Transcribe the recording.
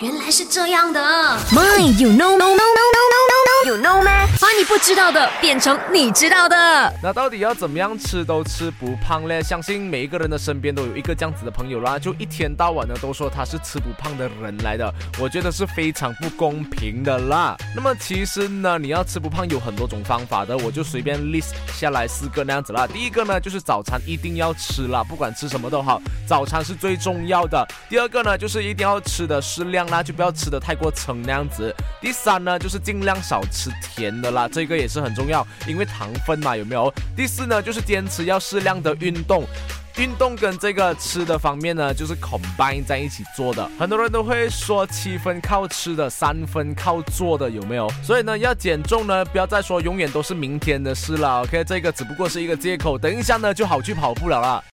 原来是这样的。My you know no no 不知道的变成你知道的。那到底要怎么样吃都吃不胖嘞？相信每一个人的身边都有一个这样子的朋友啦，就一天到晚呢都说他是吃不胖的人来的，我觉得是非常不公平的啦。那么其实呢，你要吃不胖有很多种方法的，我就随便 list 下来四个那样子啦。第一个呢就是早餐一定要吃啦，不管吃什么都好，早餐是最重要的。第二个呢就是一定要吃的适量啦，就不要吃的太过撑那样子。第三呢就是尽量少吃甜的啦，这个也是很重要，因为糖分嘛有没有？第四呢就是坚持要适量的运动。运动跟这个吃的方面呢，就是 combine 在一起做的。很多人都会说七分靠吃的，三分靠做的，有没有？所以呢，要减重呢，不要再说永远都是明天的事了。OK，这个只不过是一个借口，等一下呢就好去跑步了啦。